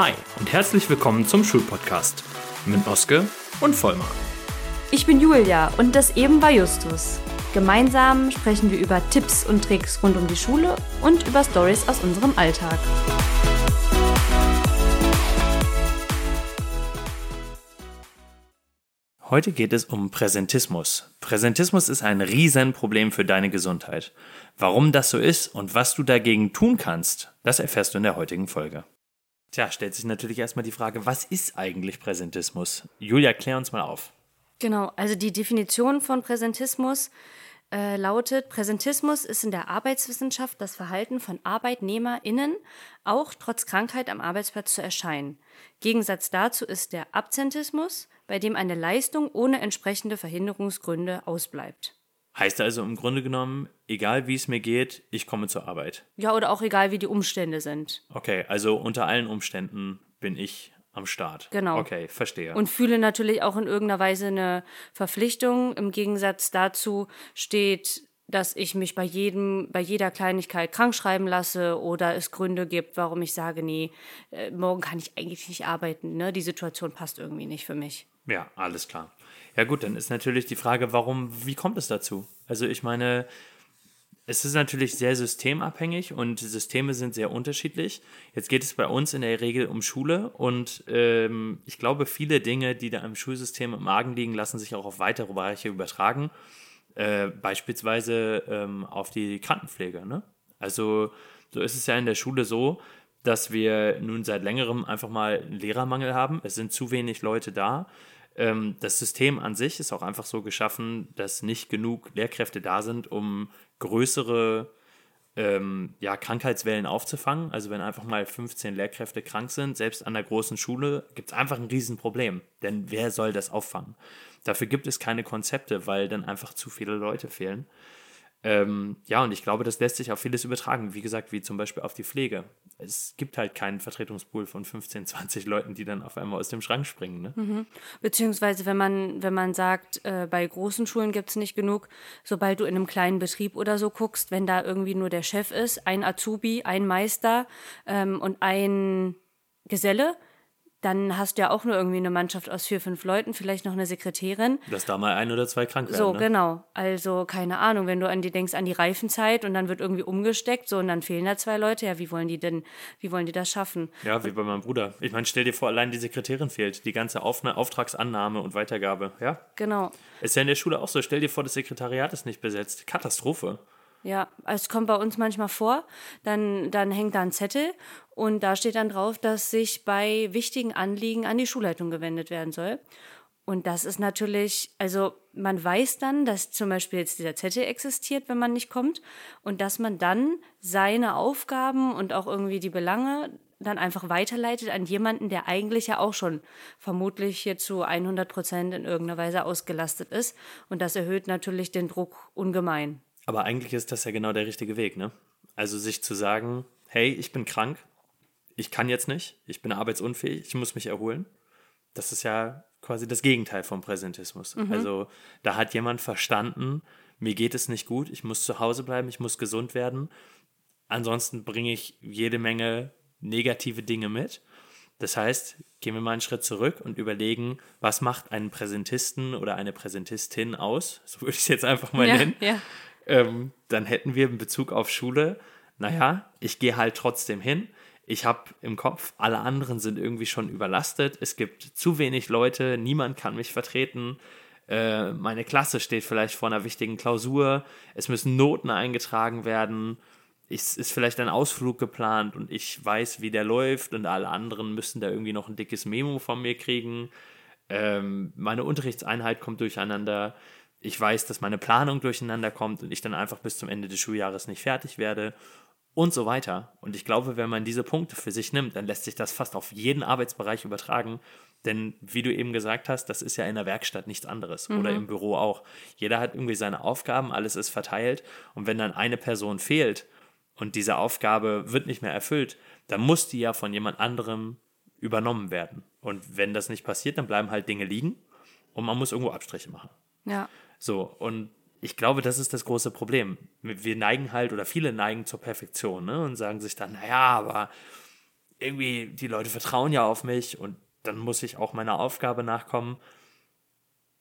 Hi und herzlich willkommen zum Schulpodcast mit Oske und Vollmar. Ich bin Julia und das eben war Justus. Gemeinsam sprechen wir über Tipps und Tricks rund um die Schule und über Stories aus unserem Alltag. Heute geht es um Präsentismus. Präsentismus ist ein Riesenproblem für deine Gesundheit. Warum das so ist und was du dagegen tun kannst, das erfährst du in der heutigen Folge. Tja, stellt sich natürlich erstmal die Frage, was ist eigentlich Präsentismus? Julia, klär uns mal auf. Genau, also die Definition von Präsentismus äh, lautet, Präsentismus ist in der Arbeitswissenschaft das Verhalten von ArbeitnehmerInnen, auch trotz Krankheit am Arbeitsplatz zu erscheinen. Gegensatz dazu ist der Absentismus, bei dem eine Leistung ohne entsprechende Verhinderungsgründe ausbleibt. Heißt also im Grunde genommen, egal wie es mir geht, ich komme zur Arbeit. Ja, oder auch egal wie die Umstände sind. Okay, also unter allen Umständen bin ich am Start. Genau. Okay, verstehe. Und fühle natürlich auch in irgendeiner Weise eine Verpflichtung. Im Gegensatz dazu steht, dass ich mich bei jedem, bei jeder Kleinigkeit krank schreiben lasse oder es Gründe gibt, warum ich sage, nee, äh, morgen kann ich eigentlich nicht arbeiten. Ne? Die Situation passt irgendwie nicht für mich. Ja, alles klar. Ja gut, dann ist natürlich die Frage, warum, wie kommt es dazu? Also ich meine, es ist natürlich sehr systemabhängig und Systeme sind sehr unterschiedlich. Jetzt geht es bei uns in der Regel um Schule und ähm, ich glaube, viele Dinge, die da im Schulsystem im Argen liegen, lassen sich auch auf weitere Bereiche übertragen. Äh, beispielsweise ähm, auf die Krankenpflege. Ne? Also so ist es ja in der Schule so, dass wir nun seit längerem einfach mal einen Lehrermangel haben. Es sind zu wenig Leute da. Ähm, das System an sich ist auch einfach so geschaffen, dass nicht genug Lehrkräfte da sind, um größere ähm, ja, Krankheitswellen aufzufangen. Also wenn einfach mal 15 Lehrkräfte krank sind, selbst an der großen Schule, gibt es einfach ein Riesenproblem. Denn wer soll das auffangen? Dafür gibt es keine Konzepte, weil dann einfach zu viele Leute fehlen. Ähm, ja, und ich glaube, das lässt sich auf vieles übertragen. Wie gesagt, wie zum Beispiel auf die Pflege. Es gibt halt keinen Vertretungspool von 15, 20 Leuten, die dann auf einmal aus dem Schrank springen. Ne? Mhm. Beziehungsweise, wenn man, wenn man sagt, äh, bei großen Schulen gibt es nicht genug, sobald du in einem kleinen Betrieb oder so guckst, wenn da irgendwie nur der Chef ist, ein Azubi, ein Meister ähm, und ein Geselle, dann hast du ja auch nur irgendwie eine Mannschaft aus vier, fünf Leuten, vielleicht noch eine Sekretärin. Dass da mal ein oder zwei krank werden. So, ne? genau. Also, keine Ahnung, wenn du an die denkst, an die Reifenzeit und dann wird irgendwie umgesteckt, so und dann fehlen da zwei Leute, ja, wie wollen die denn, wie wollen die das schaffen? Ja, wie bei meinem Bruder. Ich meine, stell dir vor, allein die Sekretärin fehlt, die ganze Auf Auftragsannahme und Weitergabe, ja? Genau. Ist ja in der Schule auch so. Stell dir vor, das Sekretariat ist nicht besetzt. Katastrophe. Ja, es kommt bei uns manchmal vor, dann, dann hängt da ein Zettel und da steht dann drauf, dass sich bei wichtigen Anliegen an die Schulleitung gewendet werden soll. Und das ist natürlich, also man weiß dann, dass zum Beispiel jetzt dieser Zettel existiert, wenn man nicht kommt, und dass man dann seine Aufgaben und auch irgendwie die Belange dann einfach weiterleitet an jemanden, der eigentlich ja auch schon vermutlich hier zu 100 Prozent in irgendeiner Weise ausgelastet ist. Und das erhöht natürlich den Druck ungemein. Aber eigentlich ist das ja genau der richtige Weg, ne? Also sich zu sagen, hey, ich bin krank, ich kann jetzt nicht, ich bin arbeitsunfähig, ich muss mich erholen. Das ist ja quasi das Gegenteil vom Präsentismus. Mhm. Also da hat jemand verstanden, mir geht es nicht gut, ich muss zu Hause bleiben, ich muss gesund werden. Ansonsten bringe ich jede Menge negative Dinge mit. Das heißt, gehen wir mal einen Schritt zurück und überlegen, was macht einen Präsentisten oder eine Präsentistin aus? So würde ich es jetzt einfach mal ja, nennen. Ja ähm, dann hätten wir in Bezug auf Schule, naja, ich gehe halt trotzdem hin. Ich habe im Kopf, alle anderen sind irgendwie schon überlastet. Es gibt zu wenig Leute, niemand kann mich vertreten. Äh, meine Klasse steht vielleicht vor einer wichtigen Klausur. Es müssen Noten eingetragen werden. Es ist vielleicht ein Ausflug geplant und ich weiß, wie der läuft und alle anderen müssen da irgendwie noch ein dickes Memo von mir kriegen. Ähm, meine Unterrichtseinheit kommt durcheinander ich weiß, dass meine Planung durcheinander kommt und ich dann einfach bis zum Ende des Schuljahres nicht fertig werde und so weiter. Und ich glaube, wenn man diese Punkte für sich nimmt, dann lässt sich das fast auf jeden Arbeitsbereich übertragen. Denn wie du eben gesagt hast, das ist ja in der Werkstatt nichts anderes mhm. oder im Büro auch. Jeder hat irgendwie seine Aufgaben, alles ist verteilt. Und wenn dann eine Person fehlt und diese Aufgabe wird nicht mehr erfüllt, dann muss die ja von jemand anderem übernommen werden. Und wenn das nicht passiert, dann bleiben halt Dinge liegen und man muss irgendwo Abstriche machen. Ja. So, und ich glaube, das ist das große Problem. Wir neigen halt, oder viele neigen zur Perfektion ne? und sagen sich dann, naja, aber irgendwie, die Leute vertrauen ja auf mich und dann muss ich auch meiner Aufgabe nachkommen.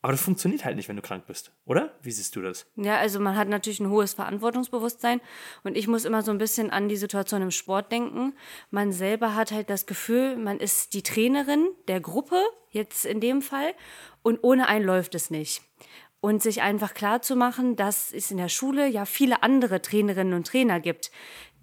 Aber das funktioniert halt nicht, wenn du krank bist, oder? Wie siehst du das? Ja, also man hat natürlich ein hohes Verantwortungsbewusstsein und ich muss immer so ein bisschen an die Situation im Sport denken. Man selber hat halt das Gefühl, man ist die Trainerin der Gruppe, jetzt in dem Fall, und ohne einen läuft es nicht. Und sich einfach klar zu machen, dass es in der Schule ja viele andere Trainerinnen und Trainer gibt,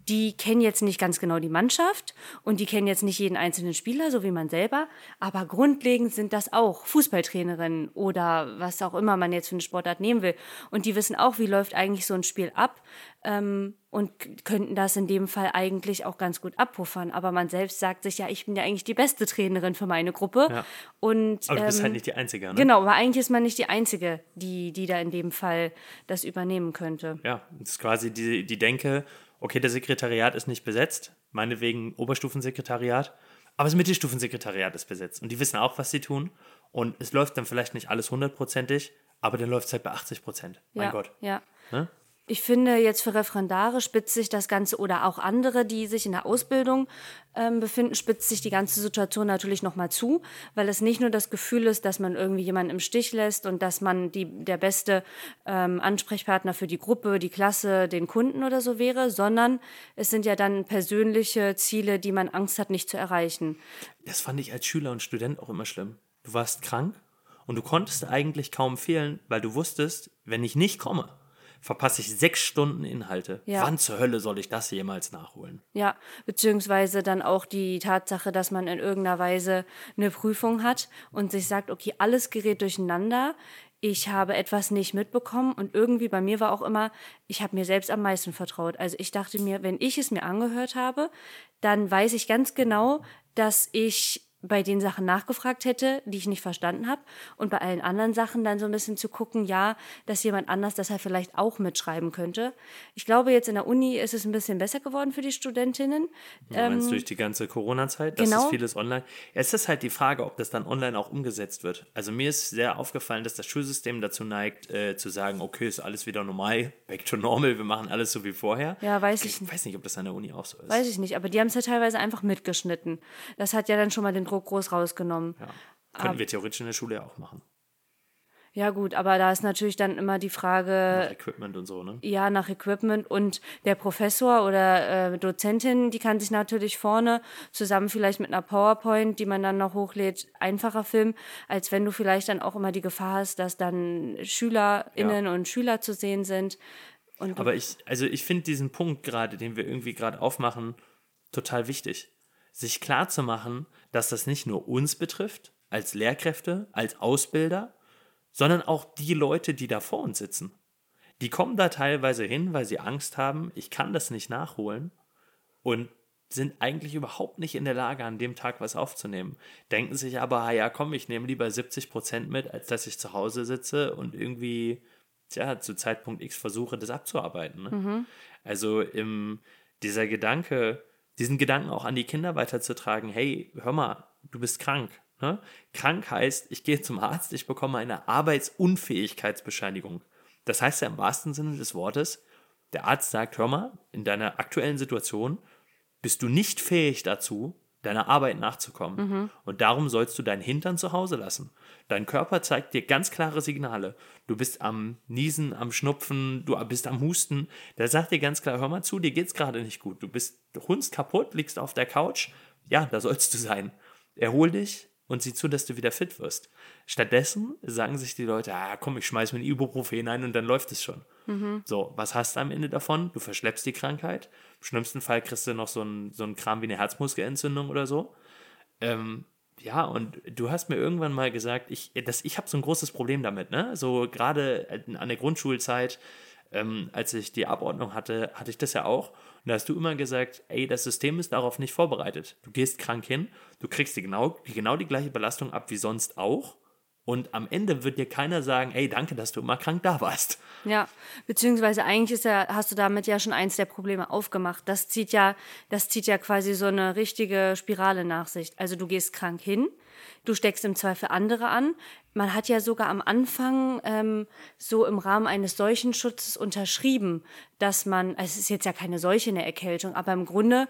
die kennen jetzt nicht ganz genau die Mannschaft und die kennen jetzt nicht jeden einzelnen Spieler, so wie man selber, aber grundlegend sind das auch Fußballtrainerinnen oder was auch immer man jetzt für eine Sportart nehmen will. Und die wissen auch, wie läuft eigentlich so ein Spiel ab ähm, und könnten das in dem Fall eigentlich auch ganz gut abpuffern. Aber man selbst sagt sich, ja, ich bin ja eigentlich die beste Trainerin für meine Gruppe. Ja. Und, aber du bist ähm, halt nicht die Einzige, ne? Genau, aber eigentlich ist man nicht die Einzige, die, die da in dem Fall das übernehmen könnte. Ja, das ist quasi die, die Denke, okay, der Sekretariat ist nicht besetzt, meinetwegen Oberstufensekretariat, aber das Mittelstufensekretariat ist besetzt und die wissen auch, was sie tun und es läuft dann vielleicht nicht alles hundertprozentig, aber dann läuft es halt bei 80 Prozent. Mein ja, Gott. Ja. Ne? Ich finde jetzt für Referendare spitzt sich das Ganze oder auch andere, die sich in der Ausbildung ähm, befinden, spitzt sich die ganze Situation natürlich nochmal zu, weil es nicht nur das Gefühl ist, dass man irgendwie jemanden im Stich lässt und dass man die, der beste ähm, Ansprechpartner für die Gruppe, die Klasse, den Kunden oder so wäre, sondern es sind ja dann persönliche Ziele, die man Angst hat, nicht zu erreichen. Das fand ich als Schüler und Student auch immer schlimm. Du warst krank und du konntest eigentlich kaum fehlen, weil du wusstest, wenn ich nicht komme, verpasse ich sechs Stunden Inhalte. Ja. Wann zur Hölle soll ich das jemals nachholen? Ja, beziehungsweise dann auch die Tatsache, dass man in irgendeiner Weise eine Prüfung hat und sich sagt, okay, alles gerät durcheinander. Ich habe etwas nicht mitbekommen und irgendwie bei mir war auch immer, ich habe mir selbst am meisten vertraut. Also ich dachte mir, wenn ich es mir angehört habe, dann weiß ich ganz genau, dass ich bei den Sachen nachgefragt hätte, die ich nicht verstanden habe und bei allen anderen Sachen dann so ein bisschen zu gucken, ja, dass jemand anders das halt vielleicht auch mitschreiben könnte. Ich glaube, jetzt in der Uni ist es ein bisschen besser geworden für die Studentinnen. Ja, ähm, durch die ganze Corona-Zeit, das genau. ist vieles online. Es ist halt die Frage, ob das dann online auch umgesetzt wird. Also mir ist sehr aufgefallen, dass das Schulsystem dazu neigt, äh, zu sagen, okay, ist alles wieder normal, back to normal, wir machen alles so wie vorher. Ja, weiß ich, ich weiß nicht, ob das an der Uni auch so ist. Weiß ich nicht, aber die haben es ja teilweise einfach mitgeschnitten. Das hat ja dann schon mal den Druck Druck groß rausgenommen. Ja. Könnten aber, wir theoretisch in der Schule ja auch machen. Ja, gut, aber da ist natürlich dann immer die Frage. Nach Equipment und so, ne? Ja, nach Equipment. Und der Professor oder äh, Dozentin, die kann sich natürlich vorne zusammen vielleicht mit einer PowerPoint, die man dann noch hochlädt, einfacher filmen, als wenn du vielleicht dann auch immer die Gefahr hast, dass dann SchülerInnen ja. und Schüler zu sehen sind. Aber ich, also ich finde diesen Punkt gerade, den wir irgendwie gerade aufmachen, total wichtig. Sich klar zu machen, dass das nicht nur uns betrifft, als Lehrkräfte, als Ausbilder, sondern auch die Leute, die da vor uns sitzen. Die kommen da teilweise hin, weil sie Angst haben, ich kann das nicht nachholen und sind eigentlich überhaupt nicht in der Lage, an dem Tag was aufzunehmen. Denken sich aber, ah ja, komm, ich nehme lieber 70 Prozent mit, als dass ich zu Hause sitze und irgendwie, tja, zu Zeitpunkt X versuche, das abzuarbeiten. Ne? Mhm. Also im, dieser Gedanke, diesen Gedanken auch an die Kinder weiterzutragen, hey, hör mal, du bist krank. Ne? Krank heißt, ich gehe zum Arzt, ich bekomme eine Arbeitsunfähigkeitsbescheinigung. Das heißt ja im wahrsten Sinne des Wortes, der Arzt sagt, hör mal, in deiner aktuellen Situation bist du nicht fähig dazu, deiner Arbeit nachzukommen. Mhm. Und darum sollst du deinen Hintern zu Hause lassen. Dein Körper zeigt dir ganz klare Signale. Du bist am Niesen, am Schnupfen, du bist am Husten. Der sagt dir ganz klar, hör mal zu, dir geht's gerade nicht gut. Du bist hunst kaputt, liegst auf der Couch. Ja, da sollst du sein. Erhol dich und sieh zu, dass du wieder fit wirst. Stattdessen sagen sich die Leute, ah, komm, ich schmeiß mir ein Ibuprofen ein und dann läuft es schon. Mhm. So, was hast du am Ende davon? Du verschleppst die Krankheit. Im schlimmsten Fall kriegst du noch so ein, so Kram wie eine Herzmuskelentzündung oder so. Ähm, ja, und du hast mir irgendwann mal gesagt, ich, ich habe so ein großes Problem damit, ne? So gerade an der Grundschulzeit, ähm, als ich die Abordnung hatte, hatte ich das ja auch. Und da hast du immer gesagt, ey, das System ist darauf nicht vorbereitet. Du gehst krank hin, du kriegst die genau, die, genau die gleiche Belastung ab wie sonst auch. Und am Ende wird dir keiner sagen, ey, danke, dass du immer krank da warst. Ja, beziehungsweise eigentlich ja, hast du damit ja schon eins der Probleme aufgemacht. Das zieht ja, das zieht ja quasi so eine richtige Spirale nach sich. Also du gehst krank hin, du steckst im Zweifel andere an. Man hat ja sogar am Anfang ähm, so im Rahmen eines Seuchenschutzes unterschrieben, dass man, also es ist jetzt ja keine Seuche, eine Erkältung, aber im Grunde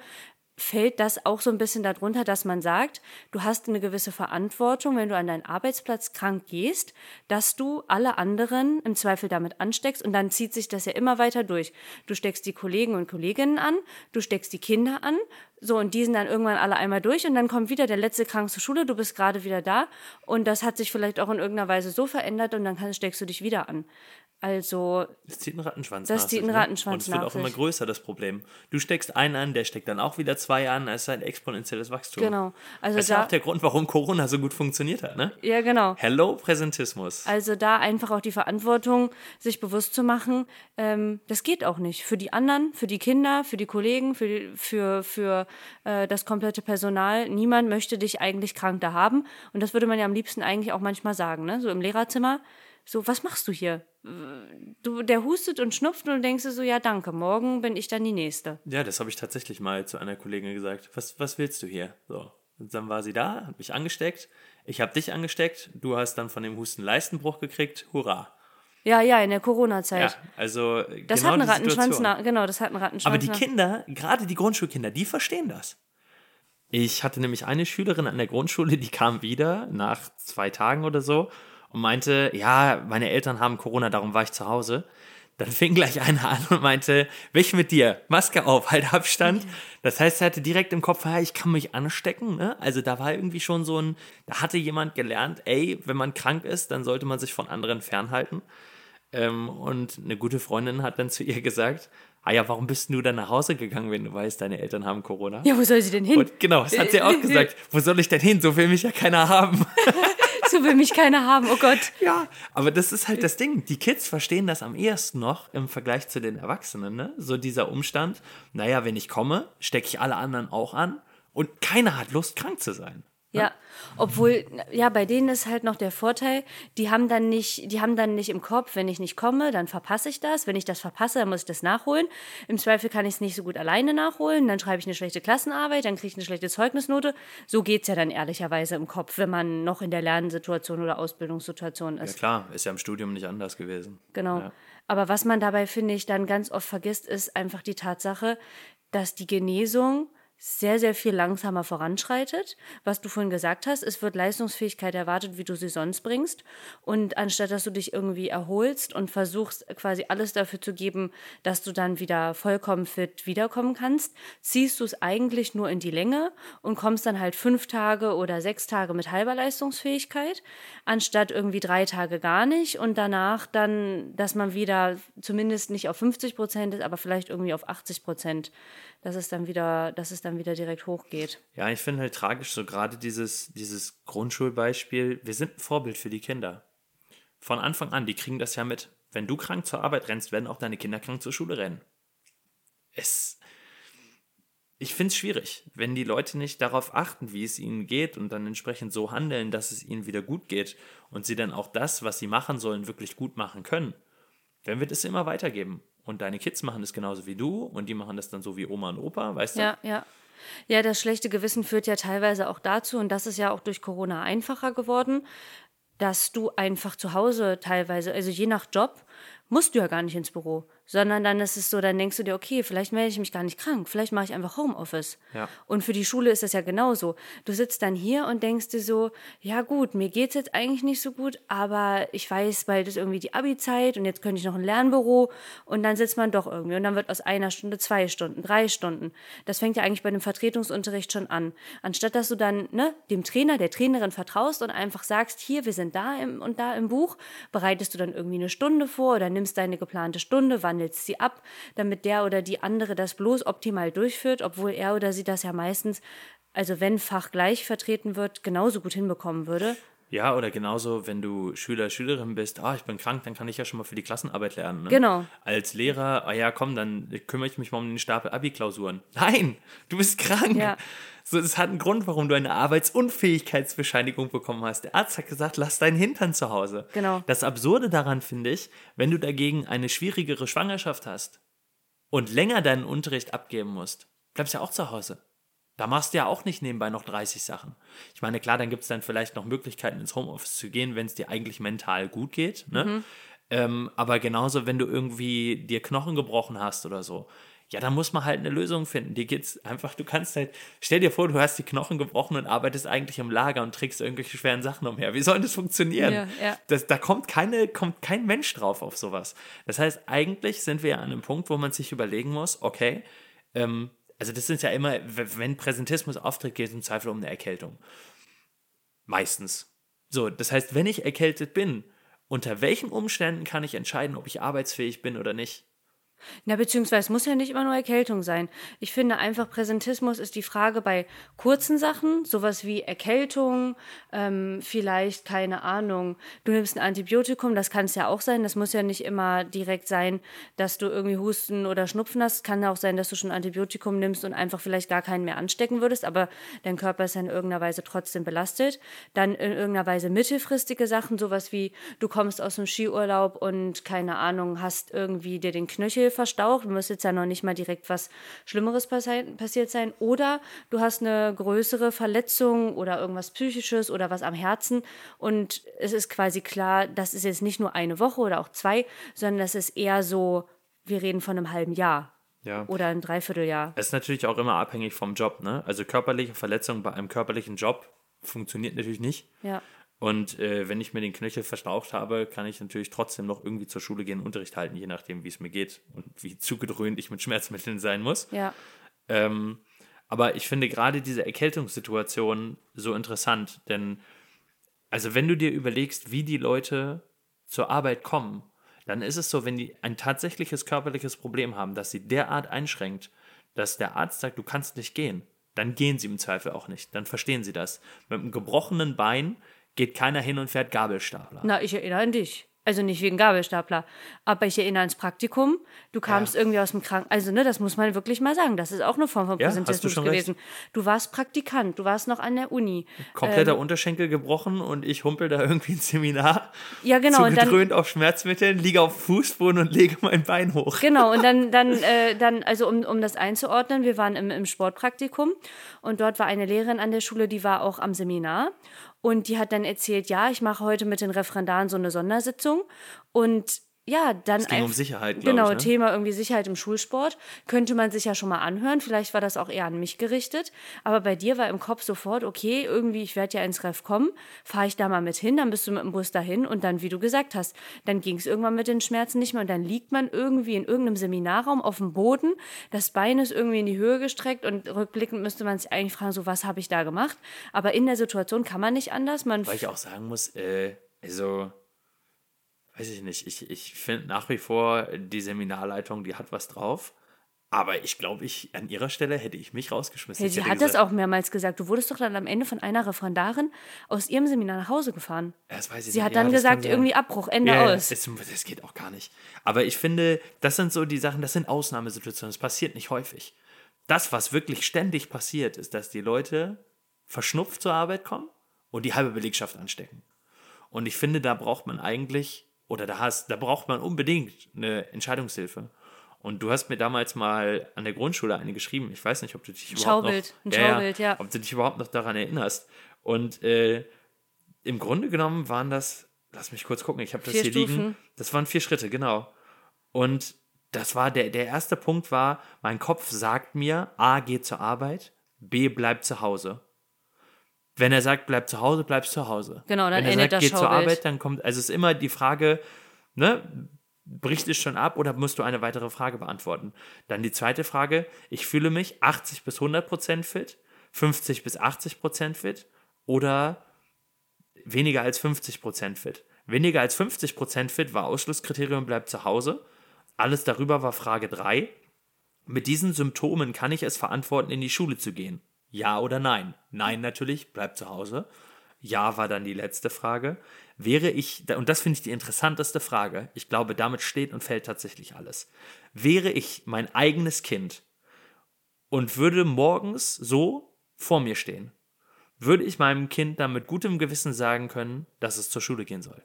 fällt das auch so ein bisschen darunter, dass man sagt, du hast eine gewisse Verantwortung, wenn du an deinen Arbeitsplatz krank gehst, dass du alle anderen im Zweifel damit ansteckst und dann zieht sich das ja immer weiter durch. Du steckst die Kollegen und Kolleginnen an, du steckst die Kinder an, so und die sind dann irgendwann alle einmal durch und dann kommt wieder der letzte krank zur Schule, du bist gerade wieder da und das hat sich vielleicht auch in irgendeiner Weise so verändert und dann steckst du dich wieder an. Also. Das zieht einen Rattenschwanz das nach zieht einen ne? Rattenschwanz Und es wird nach auch immer größer, das Problem. Du steckst einen an, der steckt dann auch wieder zwei an. Es ist ein exponentielles Wachstum. Genau. Also Das ist da, auch der Grund, warum Corona so gut funktioniert hat, ne? ja, genau. Hello Präsentismus. Also da einfach auch die Verantwortung, sich bewusst zu machen, ähm, das geht auch nicht. Für die anderen, für die Kinder, für die Kollegen, für, die- für, für äh, das komplette Personal. Niemand möchte dich eigentlich krank da haben. Und das würde man ja am liebsten eigentlich auch manchmal sagen, ne? So im Lehrerzimmer. So, was machst du hier? Du, der hustet und schnupft und du denkst dir so, ja, danke, morgen bin ich dann die Nächste. Ja, das habe ich tatsächlich mal zu einer Kollegin gesagt. Was, was willst du hier? So. Und dann war sie da, hat mich angesteckt. Ich habe dich angesteckt. Du hast dann von dem Husten Leistenbruch gekriegt. Hurra. Ja, ja, in der Corona-Zeit. Ja, also Das genau hat einen Rattenschwanz, nach, genau, das hat einen Rattenschwanz. Aber die Kinder, gerade die Grundschulkinder, die verstehen das. Ich hatte nämlich eine Schülerin an der Grundschule, die kam wieder nach zwei Tagen oder so und meinte, ja, meine Eltern haben Corona, darum war ich zu Hause. Dann fing gleich einer an und meinte, weg mit dir, Maske auf, halt Abstand. Das heißt, er hatte direkt im Kopf, ja, ich kann mich anstecken. Ne? Also da war irgendwie schon so ein, da hatte jemand gelernt, ey, wenn man krank ist, dann sollte man sich von anderen fernhalten. Ähm, und eine gute Freundin hat dann zu ihr gesagt, ah ja, warum bist du dann nach Hause gegangen, wenn du weißt, deine Eltern haben Corona? Ja, wo soll sie denn hin? Und genau, das hat sie auch gesagt. Wo soll ich denn hin? So will mich ja keiner haben. so will mich keiner haben, oh Gott. ja, aber das ist halt das Ding. Die Kids verstehen das am ehesten noch im Vergleich zu den Erwachsenen. Ne? So dieser Umstand, naja, wenn ich komme, stecke ich alle anderen auch an und keiner hat Lust, krank zu sein. Ja, obwohl, ja, bei denen ist halt noch der Vorteil, die haben dann nicht, die haben dann nicht im Kopf, wenn ich nicht komme, dann verpasse ich das. Wenn ich das verpasse, dann muss ich das nachholen. Im Zweifel kann ich es nicht so gut alleine nachholen, dann schreibe ich eine schlechte Klassenarbeit, dann kriege ich eine schlechte Zeugnisnote. So geht's ja dann ehrlicherweise im Kopf, wenn man noch in der Lernsituation oder Ausbildungssituation Ja ist. klar, ist ja im Studium nicht anders gewesen. Genau. Ja. Aber was man dabei, finde ich, dann ganz oft vergisst, ist einfach die Tatsache, dass die Genesung sehr, sehr viel langsamer voranschreitet. Was du vorhin gesagt hast, es wird Leistungsfähigkeit erwartet, wie du sie sonst bringst. Und anstatt dass du dich irgendwie erholst und versuchst quasi alles dafür zu geben, dass du dann wieder vollkommen fit wiederkommen kannst, ziehst du es eigentlich nur in die Länge und kommst dann halt fünf Tage oder sechs Tage mit halber Leistungsfähigkeit, anstatt irgendwie drei Tage gar nicht und danach dann, dass man wieder zumindest nicht auf 50 Prozent ist, aber vielleicht irgendwie auf 80 Prozent, dass es dann wieder, dass es dann wieder direkt hochgeht. Ja, ich finde halt tragisch, so gerade dieses, dieses Grundschulbeispiel. Wir sind ein Vorbild für die Kinder. Von Anfang an, die kriegen das ja mit. Wenn du krank zur Arbeit rennst, werden auch deine Kinder krank zur Schule rennen. Es. Ich finde es schwierig, wenn die Leute nicht darauf achten, wie es ihnen geht und dann entsprechend so handeln, dass es ihnen wieder gut geht und sie dann auch das, was sie machen sollen, wirklich gut machen können. Dann wird es immer weitergeben. Und deine Kids machen das genauso wie du und die machen das dann so wie Oma und Opa, weißt du? Ja, ja. Ja, das schlechte Gewissen führt ja teilweise auch dazu, und das ist ja auch durch Corona einfacher geworden, dass du einfach zu Hause teilweise, also je nach Job, musst du ja gar nicht ins Büro, sondern dann ist es so, dann denkst du dir, okay, vielleicht melde ich mich gar nicht krank, vielleicht mache ich einfach Homeoffice. Ja. Und für die Schule ist das ja genauso. Du sitzt dann hier und denkst dir so, ja gut, mir geht's jetzt eigentlich nicht so gut, aber ich weiß, bald ist irgendwie die Abi-Zeit und jetzt könnte ich noch ein Lernbüro und dann sitzt man doch irgendwie und dann wird aus einer Stunde zwei Stunden, drei Stunden. Das fängt ja eigentlich bei dem Vertretungsunterricht schon an. Anstatt dass du dann ne, dem Trainer, der Trainerin vertraust und einfach sagst, hier, wir sind da im, und da im Buch, bereitest du dann irgendwie eine Stunde vor oder nimmst deine geplante Stunde, wandelst sie ab, damit der oder die andere das bloß optimal durchführt, obwohl er oder sie das ja meistens, also wenn fachgleich vertreten wird, genauso gut hinbekommen würde. Ja, oder genauso, wenn du Schüler, Schülerin bist, ah, ich bin krank, dann kann ich ja schon mal für die Klassenarbeit lernen. Ne? Genau. Als Lehrer, ah ja, komm, dann kümmere ich mich mal um den Stapel Abi-Klausuren. Nein, du bist krank. Ja. So, es hat einen Grund, warum du eine Arbeitsunfähigkeitsbescheinigung bekommen hast. Der Arzt hat gesagt, lass deinen Hintern zu Hause. Genau. Das Absurde daran finde ich, wenn du dagegen eine schwierigere Schwangerschaft hast und länger deinen Unterricht abgeben musst, bleibst ja auch zu Hause. Da machst du ja auch nicht nebenbei noch 30 Sachen. Ich meine, klar, dann gibt es dann vielleicht noch Möglichkeiten, ins Homeoffice zu gehen, wenn es dir eigentlich mental gut geht. Ne? Ähm, aber genauso, wenn du irgendwie dir Knochen gebrochen hast oder so. ja, da muss man halt eine Lösung finden. Dir geht's einfach, du kannst halt, stell dir vor, du hast die Knochen gebrochen und arbeitest eigentlich im Lager und trägst irgendwelche schweren Sachen umher. Wie soll das funktionieren? Ja, ja. Das, da kommt, keine, kommt kein Mensch drauf auf sowas. Das heißt, eigentlich sind wir ja an einem Punkt, wo man sich überlegen muss, okay, ähm, also das sind ja immer, wenn Präsentismus auftritt, geht es im Zweifel um eine Erkältung. Meistens. So, das heißt, wenn ich erkältet bin, unter welchen Umständen kann ich entscheiden, ob ich arbeitsfähig bin oder nicht? Na, beziehungsweise muss ja nicht immer nur Erkältung sein. Ich finde einfach, Präsentismus ist die Frage bei kurzen Sachen, sowas wie Erkältung, ähm, vielleicht, keine Ahnung, du nimmst ein Antibiotikum, das kann es ja auch sein. Das muss ja nicht immer direkt sein, dass du irgendwie Husten oder Schnupfen hast. Kann ja auch sein, dass du schon Antibiotikum nimmst und einfach vielleicht gar keinen mehr anstecken würdest, aber dein Körper ist ja in irgendeiner Weise trotzdem belastet. Dann in irgendeiner Weise mittelfristige Sachen, sowas wie du kommst aus dem Skiurlaub und keine Ahnung, hast irgendwie dir den Knöchel verstaucht, muss jetzt ja noch nicht mal direkt was Schlimmeres passi passiert sein. Oder du hast eine größere Verletzung oder irgendwas Psychisches oder was am Herzen und es ist quasi klar, das ist jetzt nicht nur eine Woche oder auch zwei, sondern das ist eher so, wir reden von einem halben Jahr. Ja. Oder ein Dreivierteljahr. Es ist natürlich auch immer abhängig vom Job, ne? Also körperliche Verletzung bei einem körperlichen Job funktioniert natürlich nicht. Ja. Und äh, wenn ich mir den Knöchel verstaucht habe, kann ich natürlich trotzdem noch irgendwie zur Schule gehen, Unterricht halten, je nachdem, wie es mir geht und wie zugedröhnt ich mit Schmerzmitteln sein muss. Ja. Ähm, aber ich finde gerade diese Erkältungssituation so interessant, denn also wenn du dir überlegst, wie die Leute zur Arbeit kommen, dann ist es so, wenn die ein tatsächliches körperliches Problem haben, das sie derart einschränkt, dass der Arzt sagt, du kannst nicht gehen, dann gehen sie im Zweifel auch nicht. Dann verstehen sie das. Mit einem gebrochenen Bein geht keiner hin und fährt Gabelstapler. Na, ich erinnere an dich. Also nicht wegen Gabelstapler. Aber ich erinnere ans Praktikum. Du kamst ja. irgendwie aus dem Kranken. Also, ne, das muss man wirklich mal sagen. Das ist auch eine Form von Ja, Präsentismus du schon gewesen. recht. Du warst Praktikant, du warst noch an der Uni. Kompletter Ähm. Unterschenkel gebrochen und ich humpel da irgendwie ins Seminar. Ja, genau, und dann- auf Schmerzmitteln, liege auf Fußboden und lege mein Bein hoch. Genau, und dann, dann, äh, dann also um, um das einzuordnen, wir waren im, im Sportpraktikum und dort war eine Lehrerin an der Schule, die war auch am Seminar und die hat dann erzählt, ja, ich mache heute mit den Referendaren so eine Sondersitzung. Und ja, dann Es ging um einf- Sicherheit, Genau, ich, ne? Thema irgendwie Sicherheit im Schulsport. Könnte man sich ja schon mal anhören. Vielleicht war das auch eher an mich gerichtet. Aber bei dir war im Kopf sofort, okay, irgendwie, ich werde ja ins Ref kommen, fahre ich da mal mit hin, dann bist du mit dem Bus dahin und dann, wie du gesagt hast, dann ging es irgendwann mit den Schmerzen nicht mehr und dann liegt man irgendwie in irgendeinem Seminarraum auf dem Boden, das Bein ist irgendwie in die Höhe gestreckt und rückblickend müsste man sich eigentlich fragen, so was habe ich da gemacht? Aber in der Situation kann man nicht anders. Man Weil ich auch sagen muss, äh, also, weiß ich nicht, ich, ich finde nach wie vor, die Seminarleitung, die hat was drauf. Aber ich glaube, ich an ihrer Stelle hätte ich mich rausgeschmissen. Ich sie hat das gesagt, auch mehrmals gesagt. Du wurdest doch dann am Ende von einer Referendarin aus ihrem Seminar nach Hause gefahren. Ja, das weiß ich Sie nicht. hat Ja, dann das gesagt, irgendwie Abbruch, Ende Ja, aus. Das, das geht auch gar nicht. Aber ich finde, das sind so die Sachen, das sind Ausnahmesituationen. Das passiert nicht häufig. Das, was wirklich ständig passiert, ist, dass die Leute verschnupft zur Arbeit kommen und die halbe Belegschaft anstecken. Und ich finde, da braucht man eigentlich, oder da, hast, da braucht man unbedingt eine Entscheidungshilfe. Und du hast mir damals mal an der Grundschule eine geschrieben. Ich weiß nicht, ob du dich überhaupt Schaubild, noch, ein Schaubild, ja. ob du dich überhaupt noch daran erinnerst. Und äh, im Grunde genommen waren das, lass mich kurz gucken, ich habe das hier Stufen. liegen. Das waren vier Schritte, genau. Und das war der, der erste Punkt war, mein Kopf sagt mir, A, geh zur Arbeit, B, bleib zu Hause. Wenn er sagt, bleib zu Hause, bleibst zu Hause. Genau, dann Wenn er endet sagt, das geh zur. Arbeit, dann kommt, also es ist immer die Frage, ne, bricht es schon ab oder musst du eine weitere Frage beantworten? Dann die zweite Frage, ich fühle mich 80 bis 100 Prozent fit, 50 bis 80 Prozent fit oder weniger als 50 Prozent fit. Weniger als 50 Prozent fit war Ausschlusskriterium, bleibt zu Hause. Alles darüber war Frage 3. Mit diesen Symptomen kann ich es verantworten, in die Schule zu gehen. Ja oder nein? Nein natürlich, bleib zu Hause. Ja war dann die letzte Frage. Wäre ich, und das finde ich die interessanteste Frage, ich glaube, damit steht und fällt tatsächlich alles. Wäre ich mein eigenes Kind und würde morgens so vor mir stehen, würde ich meinem Kind dann mit gutem Gewissen sagen können, dass es zur Schule gehen soll?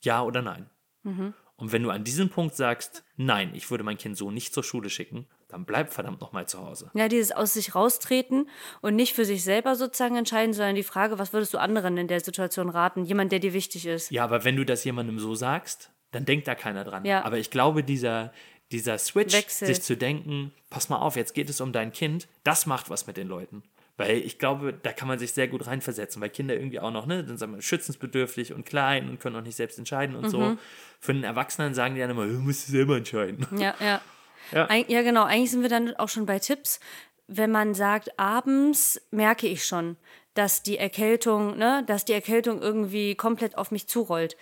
Ja oder nein? Und wenn du an diesem Punkt sagst, nein, ich würde mein Kind so nicht zur Schule schicken, dann bleib verdammt nochmal zu Hause. Ja, dieses aus sich raustreten und nicht für sich selber sozusagen entscheiden, sondern die Frage, was würdest du anderen in der Situation raten? Jemand, der dir wichtig ist. Ja, aber wenn du das jemandem so sagst, dann denkt da keiner dran. Ja. Aber ich glaube, dieser, dieser Switch, Wechsel. sich zu denken, pass mal auf, jetzt geht es um dein Kind, das macht was mit den Leuten. Weil ich glaube, da kann man sich sehr gut reinversetzen, weil Kinder irgendwie auch noch, ne, dann sagen wir, schützensbedürftig und klein und können auch nicht selbst entscheiden und Mhm. so. Für einen Erwachsenen sagen die dann immer, du musst selber entscheiden. Ja, ja. Ja. Eig ja, genau. Eigentlich sind wir dann auch schon bei Tipps. Wenn man sagt, abends merke ich schon, dass die Erkältung, ne, dass die Erkältung irgendwie komplett auf mich zurollt.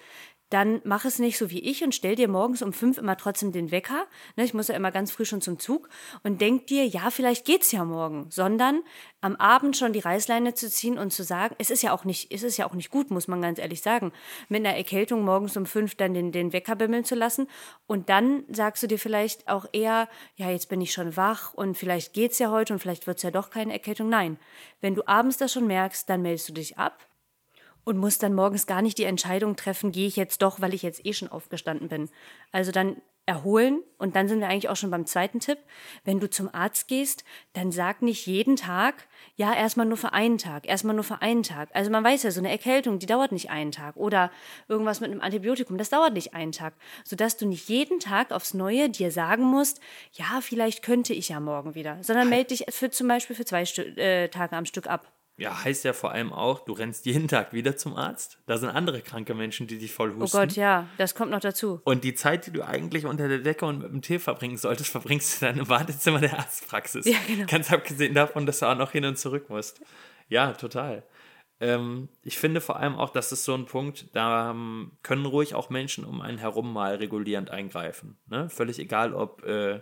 Dann mach es nicht so wie ich und stell dir morgens um fünf immer trotzdem den Wecker. Ne, ich muss ja immer ganz früh schon zum Zug und denk dir, ja, vielleicht geht's ja morgen, sondern am Abend schon die Reißleine zu ziehen und zu sagen, es ist ja auch nicht, es ist ja auch nicht gut, muss man ganz ehrlich sagen, mit einer Erkältung morgens um fünf dann den, den Wecker bimmeln zu lassen. Und dann sagst du dir vielleicht auch eher, ja, jetzt bin ich schon wach und vielleicht geht's ja heute und vielleicht wird's ja doch keine Erkältung. Nein. Wenn du abends das schon merkst, dann meldest du dich ab und muss dann morgens gar nicht die Entscheidung treffen, gehe ich jetzt doch, weil ich jetzt eh schon aufgestanden bin. Also dann erholen und dann sind wir eigentlich auch schon beim zweiten Tipp. Wenn du zum Arzt gehst, dann sag nicht jeden Tag, ja, erstmal nur für einen Tag, erstmal nur für einen Tag. Also man weiß ja, so eine Erkältung, die dauert nicht einen Tag oder irgendwas mit einem Antibiotikum, das dauert nicht einen Tag, sodass du nicht jeden Tag aufs Neue dir sagen musst, ja, vielleicht könnte ich ja morgen wieder, sondern melde dich für zum Beispiel für zwei Stü äh, Tage am Stück ab. Ja, heißt ja vor allem auch, du rennst jeden Tag wieder zum Arzt. Da sind andere kranke Menschen, die dich voll Oh husten. Gott, ja, das kommt noch dazu. Und die Zeit, die du eigentlich unter der Decke und mit dem Tee verbringen solltest, verbringst du dann im Wartezimmer der Arztpraxis. Ja, genau. Ganz abgesehen davon, dass du auch noch hin und zurück musst. Ja, total. Ähm, ich finde vor allem auch, das ist so ein Punkt, da ähm, können ruhig auch Menschen um einen herum mal regulierend eingreifen. Ne? Völlig egal, ob äh,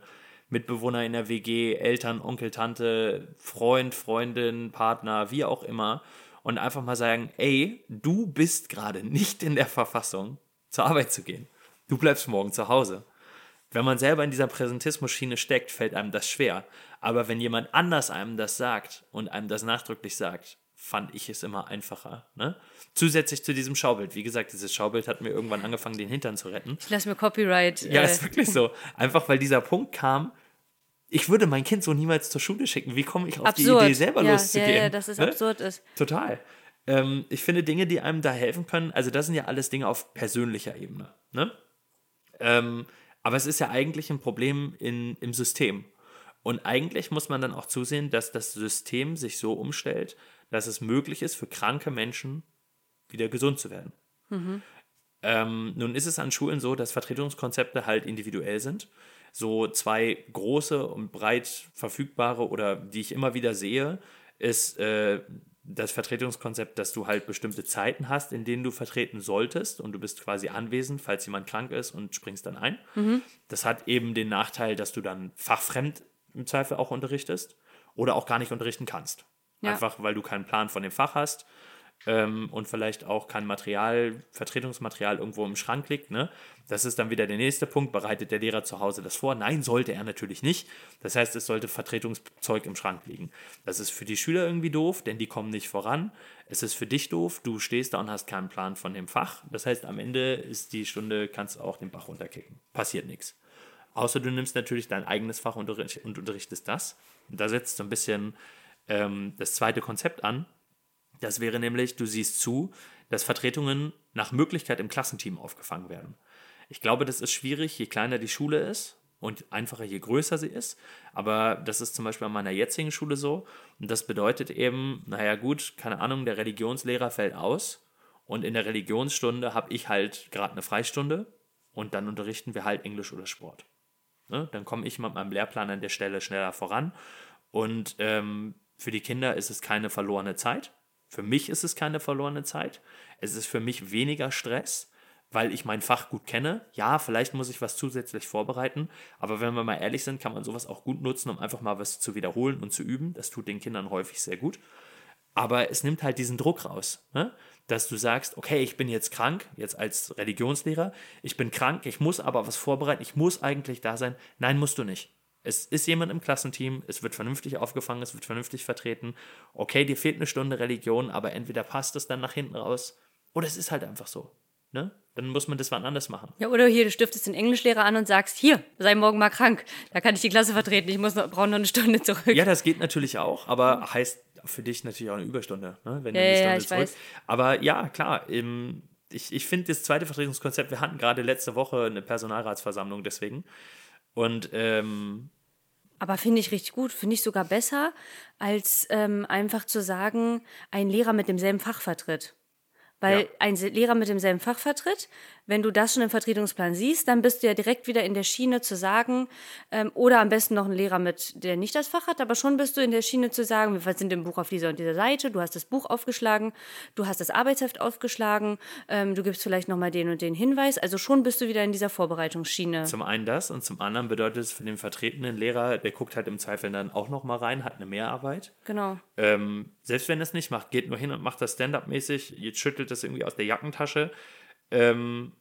Mitbewohner in der WG, Eltern, Onkel, Tante, Freund, Freundin, Partner, wie auch immer. Und einfach mal sagen, ey, du bist gerade nicht in der Verfassung, zur Arbeit zu gehen. Du bleibst morgen zu Hause. Wenn man selber in dieser Präsentismus-Schiene steckt, fällt einem das schwer. Aber wenn jemand anders einem das sagt und einem das nachdrücklich sagt, fand ich es immer einfacher. Ne? Zusätzlich zu diesem Schaubild. Wie gesagt, dieses Schaubild hat mir irgendwann angefangen, den Hintern zu retten. Ich lass mir Copyright. Ja, äh, ist wirklich so. Einfach weil dieser Punkt kam, ich würde mein Kind so niemals zur Schule schicken. Wie komme ich auf absurd. die Idee, selber ja, loszugehen? Ja, ja, dass es Ne? absurd ist. Total. Ähm, ich finde Dinge, die einem da helfen können, also das sind ja alles Dinge auf persönlicher Ebene. Ne? Ähm, aber es ist ja eigentlich ein Problem in, im System. Und eigentlich muss man dann auch zusehen, dass das System sich so umstellt, dass es möglich ist, für kranke Menschen wieder gesund zu werden. Ähm, nun ist es an Schulen so, dass Vertretungskonzepte halt individuell sind. So zwei große und breit verfügbare oder die ich immer wieder sehe, ist äh, das Vertretungskonzept, dass du halt bestimmte Zeiten hast, in denen du vertreten solltest und du bist quasi anwesend, falls jemand krank ist und springst dann ein. Das hat eben den Nachteil, dass du dann fachfremd im Zweifel auch unterrichtest oder auch gar nicht unterrichten kannst. Ja. Einfach weil du keinen Plan von dem Fach hast ähm, und vielleicht auch kein Material, Vertretungsmaterial irgendwo im Schrank liegt. Ne? Das ist dann wieder der nächste Punkt. Bereitet der Lehrer zu Hause das vor? Nein, sollte er natürlich nicht. Das heißt, es sollte Vertretungszeug im Schrank liegen. Das ist für die Schüler irgendwie doof, denn die kommen nicht voran. Es ist für dich doof, du stehst da und hast keinen Plan von dem Fach. Das heißt, am Ende ist die Stunde, kannst du auch den Bach runterkicken. Passiert nichts. Außer du nimmst natürlich dein eigenes Fach und unterricht- und unterrichtest das. Und da setzt so ein bisschen ähm, das zweite Konzept an. Das wäre nämlich, du siehst zu, dass Vertretungen nach Möglichkeit im Klassenteam aufgefangen werden. Ich glaube, das ist schwierig, je kleiner die Schule ist und einfacher, je größer sie ist. Aber das ist zum Beispiel an meiner jetzigen Schule so. Und das bedeutet eben, naja gut, keine Ahnung, der Religionslehrer fällt aus. Und in der Religionsstunde habe ich halt gerade eine Freistunde. Und dann unterrichten wir halt Englisch oder Sport. Ne? Dann komme ich mit meinem Lehrplan an der Stelle schneller voran. Und ähm, für die Kinder ist es keine verlorene Zeit. Für mich ist es keine verlorene Zeit. Es ist für mich weniger Stress, weil ich mein Fach gut kenne. Ja, vielleicht muss ich was zusätzlich vorbereiten, aber wenn wir mal ehrlich sind, kann man sowas auch gut nutzen, um einfach mal was zu wiederholen und zu üben. Das tut den Kindern häufig sehr gut. Aber es nimmt halt diesen Druck raus, ne? dass du sagst, okay, ich bin jetzt krank, jetzt als Religionslehrer, ich bin krank, ich muss aber was vorbereiten, ich muss eigentlich da sein. Nein, musst du nicht. Es ist jemand im Klassenteam, es wird vernünftig aufgefangen, es wird vernünftig vertreten. Okay, dir fehlt eine Stunde Religion, aber entweder passt es dann nach hinten raus oder es ist halt einfach so. Ne? Dann muss man das wann anders machen. Ja, oder hier, du stiftest den Englischlehrer an und sagst, hier, sei morgen mal krank. Da kann ich die Klasse vertreten. Ich muss noch, brauche noch eine Stunde zurück. Ja, das geht natürlich auch, aber heißt für dich natürlich auch eine Überstunde, ne? wenn Ja, du eine ja, Stunde ich zurück. weiß. Aber ja, klar, ähm, ich, ich finde das zweite Vertretungskonzept, wir hatten gerade letzte Woche eine Personalratsversammlung deswegen. Und ähm, Aber finde ich richtig gut, finde ich sogar besser, als ähm, einfach zu sagen, ein Lehrer mit demselben Fach vertritt. Weil Ja. ein Lehrer mit demselben Fach vertritt, wenn du das schon im Vertretungsplan siehst, dann bist du ja direkt wieder in der Schiene zu sagen, ähm, oder am besten noch ein Lehrer mit, der nicht das Fach hat, aber schon bist du in der Schiene zu sagen, wir sind im Buch auf dieser und dieser Seite, du hast das Buch aufgeschlagen, du hast das Arbeitsheft aufgeschlagen, ähm, du gibst vielleicht nochmal den und den Hinweis, also schon bist du wieder in dieser Vorbereitungsschiene. zum einen das und zum anderen bedeutet es für den vertretenen Lehrer, der guckt halt im Zweifel dann auch noch mal rein, hat eine Mehrarbeit. Genau. Ähm, selbst wenn er es nicht macht, geht nur hin und macht das Stand-up-mäßig, jetzt schüttelt das irgendwie aus der Jackentasche, ähm,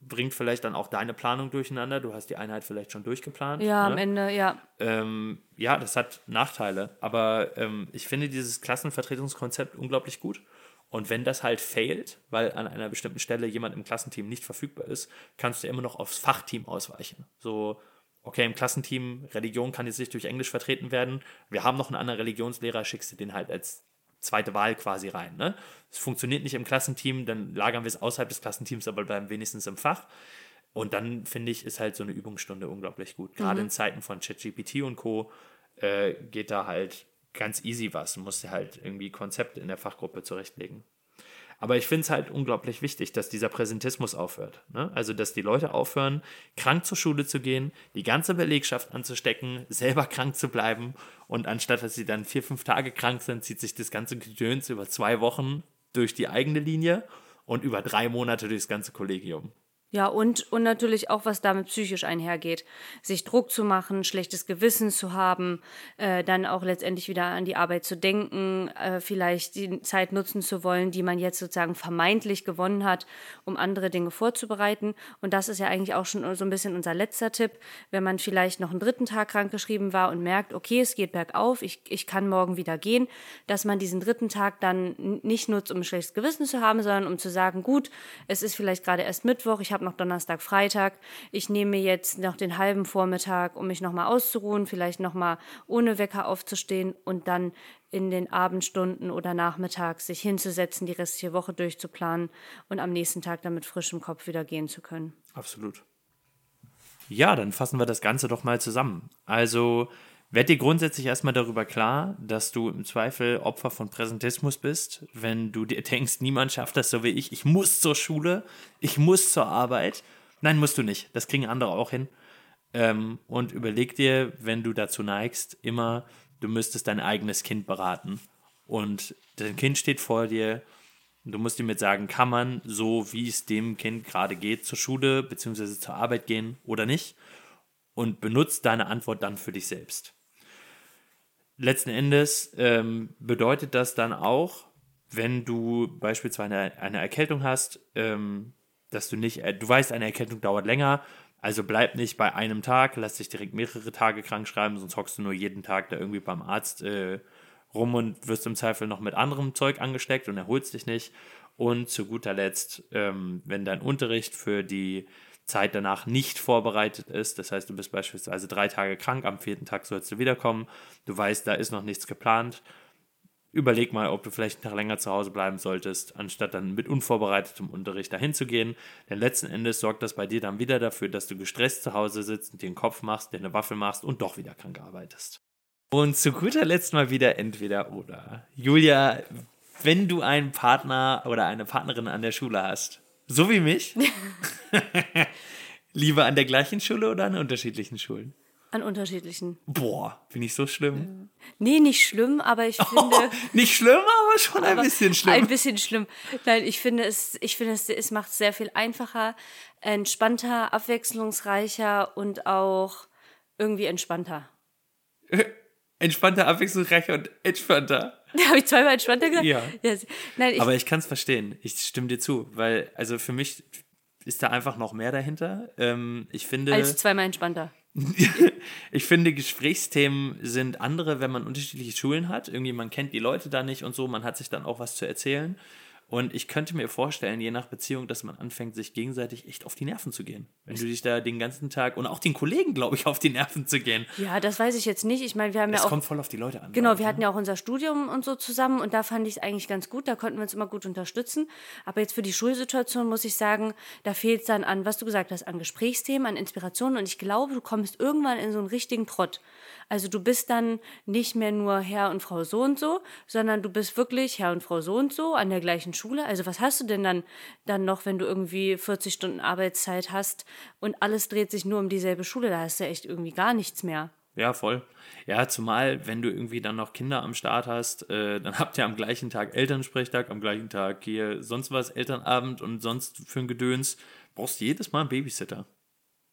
bringt vielleicht dann auch deine Planung durcheinander. Du hast die Einheit vielleicht schon durchgeplant. Ja, ne? am Ende, ja. Ähm, ja, das hat Nachteile, aber ähm, ich finde dieses Klassenvertretungskonzept unglaublich gut. Und wenn das halt failt, weil an einer bestimmten Stelle jemand im Klassenteam nicht verfügbar ist, kannst du immer noch aufs Fachteam ausweichen. So, okay, im Klassenteam Religion kann jetzt nicht durch Englisch vertreten werden. Wir haben noch einen anderen Religionslehrer, schickst du den halt als zweite Wahl quasi rein. Ne? Es funktioniert nicht im Klassenteam, dann lagern wir es außerhalb des Klassenteams, aber bleiben wenigstens im Fach. Und dann finde ich, ist halt so eine Übungsstunde unglaublich gut. Gerade in Zeiten von ChatGPT und Co. Äh, geht da halt ganz easy was. Du musst dir halt irgendwie Konzepte in der Fachgruppe zurechtlegen. Aber ich finde es halt unglaublich wichtig, dass dieser Präsentismus aufhört. Ne? Also, dass die Leute aufhören, krank zur Schule zu gehen, die ganze Belegschaft anzustecken, selber krank zu bleiben und anstatt, dass sie dann vier, fünf Tage krank sind, zieht sich das ganze Gedöns über zwei Wochen durch die eigene Linie und über drei Monate durchs ganze Kollegium. Ja, und, und natürlich auch, was damit psychisch einhergeht. Sich Druck zu machen, schlechtes Gewissen zu haben, äh, dann auch letztendlich wieder an die Arbeit zu denken, äh, vielleicht die Zeit nutzen zu wollen, die man jetzt sozusagen vermeintlich gewonnen hat, um andere Dinge vorzubereiten. Und das ist ja eigentlich auch schon so ein bisschen unser letzter Tipp. Wenn man vielleicht noch einen dritten Tag krankgeschrieben war und merkt, okay, es geht bergauf, ich, ich kann morgen wieder gehen, dass man diesen dritten Tag dann nicht nutzt, um ein schlechtes Gewissen zu haben, sondern um zu sagen, gut, es ist vielleicht gerade erst Mittwoch, ich habe noch Donnerstag, Freitag, ich nehme jetzt noch den halben Vormittag, um mich nochmal auszuruhen, vielleicht nochmal ohne Wecker aufzustehen und dann in den Abendstunden oder nachmittags sich hinzusetzen, die restliche Woche durchzuplanen und am nächsten Tag dann mit frischem Kopf wieder gehen zu können. Absolut. Ja, dann fassen wir das Ganze doch mal zusammen. Also, werd dir grundsätzlich erstmal darüber klar, dass du im Zweifel Opfer von Präsentismus bist, wenn du dir denkst, niemand schafft das so wie ich. Ich muss zur Schule, ich muss zur Arbeit. Nein, musst du nicht. Das kriegen andere auch hin. Ähm, und überleg dir, wenn du dazu neigst, immer, du müsstest dein eigenes Kind beraten. Und dein Kind steht vor dir, Du musst ihm jetzt sagen, kann man so, wie es dem Kind gerade geht, zur Schule bzw. zur Arbeit gehen oder nicht? Und benutzt deine Antwort dann für dich selbst. Letzten Endes ähm, bedeutet das dann auch, wenn du beispielsweise eine, eine Erkältung hast, ähm, dass du nicht, äh, du weißt, eine Erkältung dauert länger, also bleib nicht bei einem Tag, lass dich direkt mehrere Tage krank schreiben, sonst hockst du nur jeden Tag da irgendwie beim Arzt äh, rum und wirst im Zweifel noch mit anderem Zeug angesteckt und erholst dich nicht. Und zu guter Letzt, ähm, wenn dein Unterricht für die Zeit danach nicht vorbereitet ist, das heißt, du bist beispielsweise drei Tage krank, am vierten Tag sollst du wiederkommen, du weißt, da ist noch nichts geplant, überleg mal, ob du vielleicht Tag länger zu Hause bleiben solltest, anstatt dann mit unvorbereitetem Unterricht dahin zu gehen. Denn letzten Endes sorgt das bei dir dann wieder dafür, dass du gestresst zu Hause sitzt den Kopf machst, dir eine Waffel machst und doch wieder krank arbeitest. Und zu guter Letzt mal wieder entweder oder. Julia, wenn du einen Partner oder eine Partnerin an der Schule hast, so wie mich, lieber an der gleichen Schule oder an unterschiedlichen Schulen? An unterschiedlichen. Boah, bin ich so schlimm. Nee, nicht schlimm, aber ich finde. Nicht schlimm, aber schon ein bisschen schlimm. Ein bisschen schlimm. Nein, ich finde es, ich finde es, es macht es sehr viel einfacher, entspannter, abwechslungsreicher und auch irgendwie entspannter. Entspannter, abwechslungsreicher und entspannter. Habe ich zweimal entspannter gesagt? Ja. Nein, ich, Aber ich kann es verstehen. Ich stimme dir zu, weil, also für mich ist da einfach noch mehr dahinter. Ähm, ich finde. als zweimal entspannter. ich finde, Gesprächsthemen sind andere, wenn man unterschiedliche Schulen hat. Irgendwie, man kennt die Leute da nicht und so, man hat sich dann auch was zu erzählen. Und ich könnte mir vorstellen, je nach Beziehung, dass man anfängt, sich gegenseitig echt auf die Nerven zu gehen. Wenn du dich da den ganzen Tag und auch den Kollegen, glaube ich, auf die Nerven zu gehen. Ja, das weiß ich jetzt nicht. Ich meine, wir haben Es ja auch. kommt voll auf die Leute an. Genau, wir hatten ja auch unser Studium und so zusammen und da fand ich es eigentlich ganz gut, da konnten wir uns immer gut unterstützen. Aber jetzt für die Schulsituation muss ich sagen, da fehlt es dann an, was du gesagt hast, an Gesprächsthemen, an Inspirationen und ich glaube, du kommst irgendwann in so einen richtigen Trott. Also du bist dann nicht mehr nur Herr und Frau so und so, sondern du bist wirklich Herr und Frau so und so an der gleichen Schule. Also was hast du denn dann, dann noch, wenn du irgendwie 40 Stunden Arbeitszeit hast und alles dreht sich nur um dieselbe Schule, da hast du echt irgendwie gar nichts mehr. Ja, voll. Ja, zumal, wenn du irgendwie dann noch Kinder am Start hast, äh, dann habt ihr am gleichen Tag Elternsprechtag, am gleichen Tag hier sonst was, Elternabend und sonst für ein Gedöns, brauchst du jedes Mal einen Babysitter.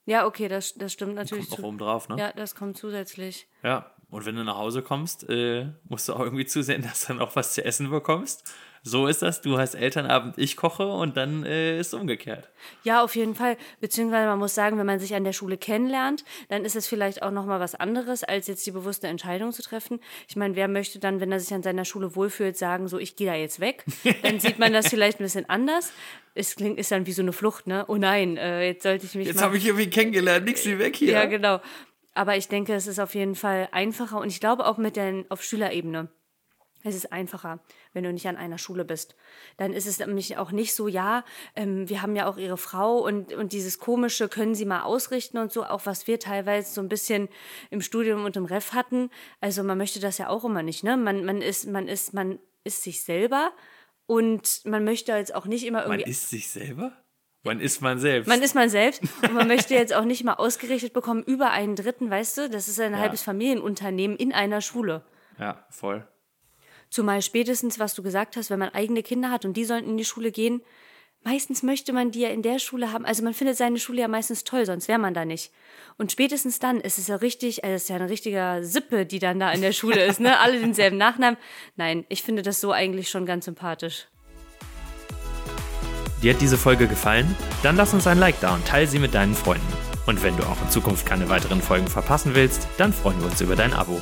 Ja, okay, das, das stimmt natürlich. Kommt noch zu- oben drauf, ne? Ja, das kommt zusätzlich. Ja, und wenn du nach Hause kommst, äh, musst du auch irgendwie zusehen, dass du dann auch was zu essen bekommst. So ist das, du hast Elternabend, ich koche und dann äh, ist es umgekehrt. Ja, auf jeden Fall. Beziehungsweise man muss sagen, wenn man sich an der Schule kennenlernt, dann ist es vielleicht auch nochmal was anderes, als jetzt die bewusste Entscheidung zu treffen. Ich meine, wer möchte dann, wenn er sich an seiner Schule wohlfühlt, sagen, so, ich gehe da jetzt weg? Dann sieht man das vielleicht ein bisschen anders. Es klingt, ist dann wie so eine Flucht, ne? Oh nein, äh, jetzt sollte ich mich Jetzt habe ich irgendwie kennengelernt, nix wie weg hier. Ja, genau. Aber ich denke, es ist auf jeden Fall einfacher und ich glaube auch mit den, auf Schülerebene. Es ist einfacher, wenn du nicht an einer Schule bist. Dann ist es nämlich auch nicht so, ja, ähm, wir haben ja auch ihre Frau und, und dieses Komische können sie mal ausrichten und so, auch was wir teilweise so ein bisschen im Studium und im Ref hatten. Also man möchte das ja auch immer nicht, ne? Man, man ist, man ist, man ist sich selber und man möchte jetzt auch nicht immer Man irgendwie. ist sich selber? Man ist man selbst. Man ist man selbst und man möchte jetzt auch nicht mal ausgerichtet bekommen über einen Dritten, weißt du? Das ist ein halbes Familienunternehmen in einer Schule. ja, voll. Zumal spätestens, was du gesagt hast, wenn man eigene Kinder hat und die sollten in die Schule gehen, meistens möchte man die ja in der Schule haben. Also man findet seine Schule ja meistens toll, sonst wäre man da nicht. Und spätestens dann ist es ja richtig, also es ist ja eine richtige Sippe, die dann da in der Schule ist, ne? Alle denselben Nachnamen. Nein, ich finde das so eigentlich schon ganz sympathisch. Dir hat diese Folge gefallen? Dann lass uns ein Like da und teile sie mit deinen Freunden. Und wenn du auch in Zukunft keine weiteren Folgen verpassen willst, dann freuen wir uns über dein Abo.